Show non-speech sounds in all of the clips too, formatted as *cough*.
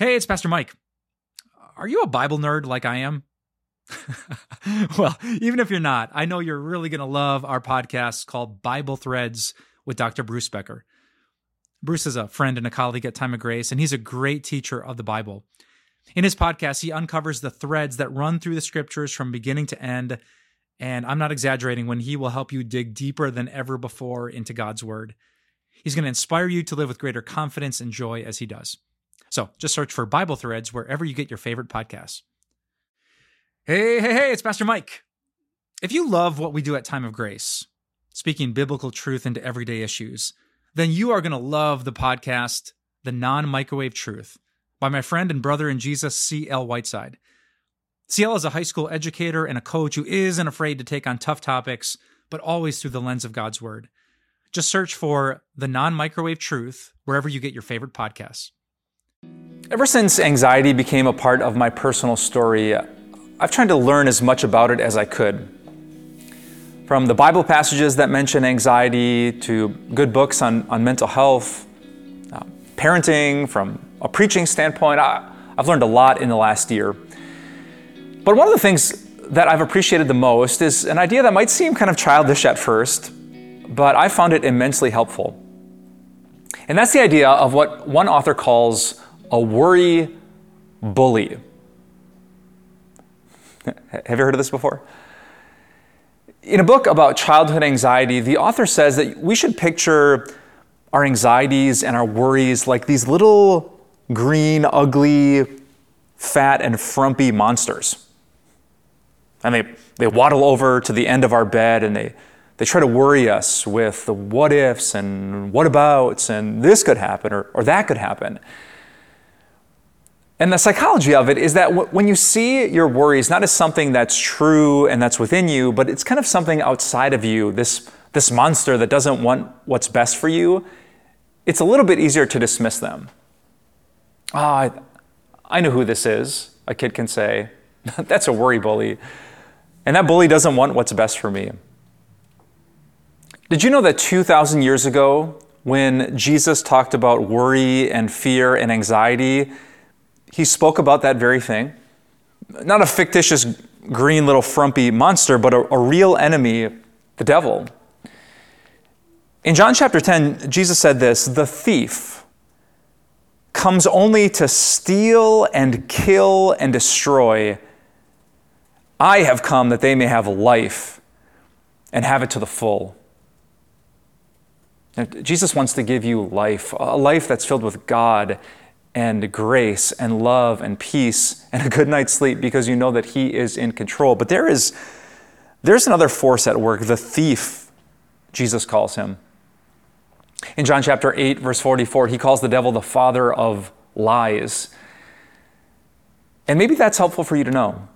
Hey, it's Pastor Mike. Are you a Bible nerd like I am? *laughs* well, even if you're not, I know you're really going to love our podcast called Bible Threads with Dr. Bruce Becker. Bruce is a friend and a colleague at Time of Grace, and he's a great teacher of the Bible. In his podcast, he uncovers the threads that run through the scriptures from beginning to end. And I'm not exaggerating when he will help you dig deeper than ever before into God's word. He's going to inspire you to live with greater confidence and joy as he does. So just search for Bible Threads wherever you get your favorite podcasts. Hey, hey, hey, it's Pastor Mike. If you love what we do at Time of Grace, speaking biblical truth into everyday issues, then you are going to love the podcast, The Non Microwave Truth, by my friend and brother in Jesus, C.L. Whiteside. CL is a high school educator and a coach who isn't afraid to take on tough topics, but always through the lens of God's Word. Just search for The Non Microwave Truth wherever you get your favorite podcasts. Ever since anxiety became a part of my personal story, I've tried to learn as much about it as I could. From the Bible passages that mention anxiety to good books on, on mental health, uh, parenting, from a preaching standpoint, I, I've learned a lot in the last year. But one of the things that I've appreciated the most is an idea that might seem kind of childish at first, but I found it immensely helpful. And that's the idea of what one author calls a worry bully. *laughs* Have you heard of this before? In a book about childhood anxiety, the author says that we should picture our anxieties and our worries like these little green, ugly, fat, and frumpy monsters. And they, they waddle over to the end of our bed and they, they try to worry us with the what ifs and what abouts and this could happen or, or that could happen. And the psychology of it is that w- when you see your worries not as something that's true and that's within you, but it's kind of something outside of you, this, this monster that doesn't want what's best for you, it's a little bit easier to dismiss them. Ah, oh, I, I know who this is, a kid can say. *laughs* that's a worry bully. And that bully doesn't want what's best for me. Did you know that 2,000 years ago, when Jesus talked about worry and fear and anxiety, he spoke about that very thing. Not a fictitious green little frumpy monster, but a, a real enemy, the devil. In John chapter 10, Jesus said this The thief comes only to steal and kill and destroy. I have come that they may have life and have it to the full. Jesus wants to give you life, a life that's filled with God and grace and love and peace and a good night's sleep because you know that He is in control. But there is there's another force at work, the thief, Jesus calls him. In John chapter 8, verse 44, he calls the devil the father of lies. And maybe that's helpful for you to know.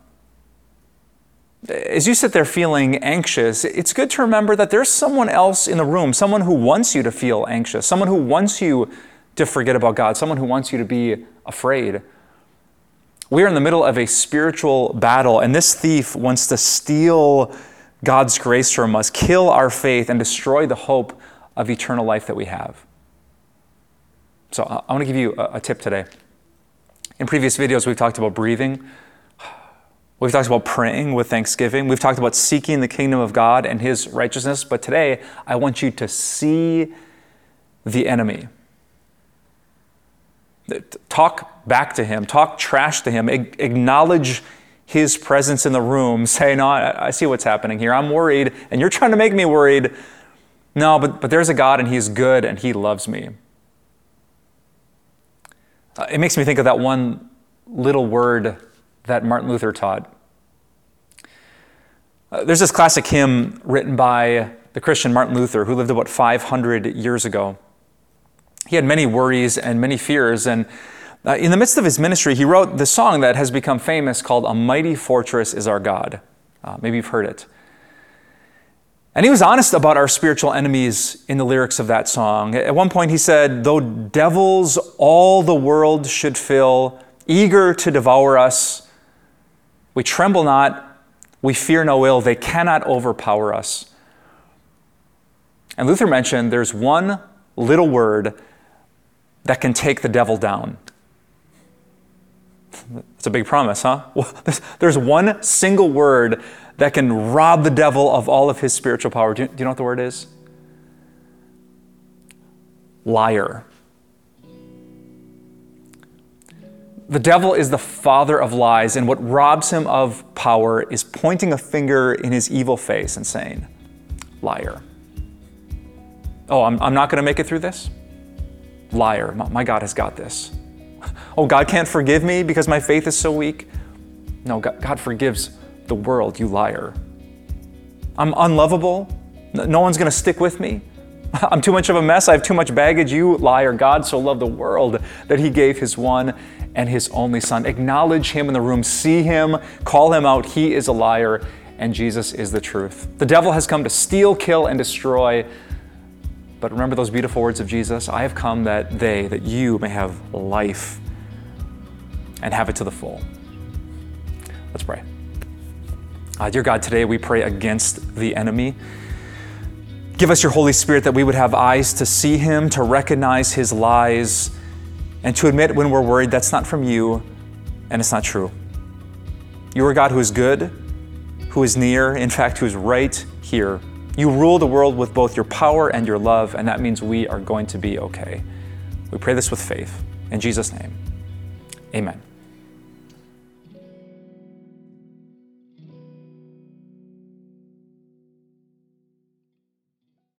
As you sit there feeling anxious, it's good to remember that there's someone else in the room, someone who wants you to feel anxious, someone who wants you to forget about God, someone who wants you to be afraid. We are in the middle of a spiritual battle, and this thief wants to steal God's grace from us, kill our faith, and destroy the hope of eternal life that we have. So, I want to give you a, tip today. In previous videos, we've talked about breathing. We've talked about praying with thanksgiving. We've talked about seeking the kingdom of God and his righteousness. But today, I want you to see the enemy. Talk back to him, talk trash to him, acknowledge his presence in the room. *laughs* Say, No, I see what's happening here. I'm worried, and you're trying to make me worried. No, but, but there's a God, and he's good, and he loves me. Uh, it makes me think of that one little word that Martin Luther taught. Uh, there's this classic hymn written by the Christian Martin Luther, who lived about 500 years ago. He had many worries and many fears, and uh, in the midst of his ministry, he wrote the song that has become famous called A Mighty Fortress is Our God. Uh, maybe you've heard it. And he was honest about our spiritual enemies in the lyrics of that song. At one point, he said, Though devils all the world should fill, eager to devour us, we tremble not, we fear no ill, they cannot overpower us. And Luther mentioned there's one little word that can take the devil down. It's a big promise, huh? There's one single word that can rob the devil of all of his spiritual power. Do you, do you know what the word is? Liar. The devil is the father of lies, and what robs him of power is pointing a finger in his evil face and saying, Liar. Oh, I'm, I'm not going to make it through this? Liar. My God has got this. Oh, God can't forgive me because my faith is so weak? No, God, God forgives the world, you liar. I'm unlovable. No one's going to stick with me. *laughs* I'm too much of a mess. I have too much baggage. You liar. God so loved the world that he gave his one and his only son. Acknowledge him in the room, see him, call him out. He is a liar, and Jesus is the truth. The devil has come to steal, kill, and destroy. But remember those beautiful words of Jesus I have come that they, that you may have life and have it to the full. Let's pray. Uh, dear God, today we pray against the enemy. Give us your Holy Spirit that we would have eyes to see him, to recognize his lies and to admit when we're worried that's not from you and it's not true. You are God who is good, who is near, in fact, who is right here. You rule the world with both your power and your love, and that means we are going to be okay. We pray this with faith. In Jesus' name, amen.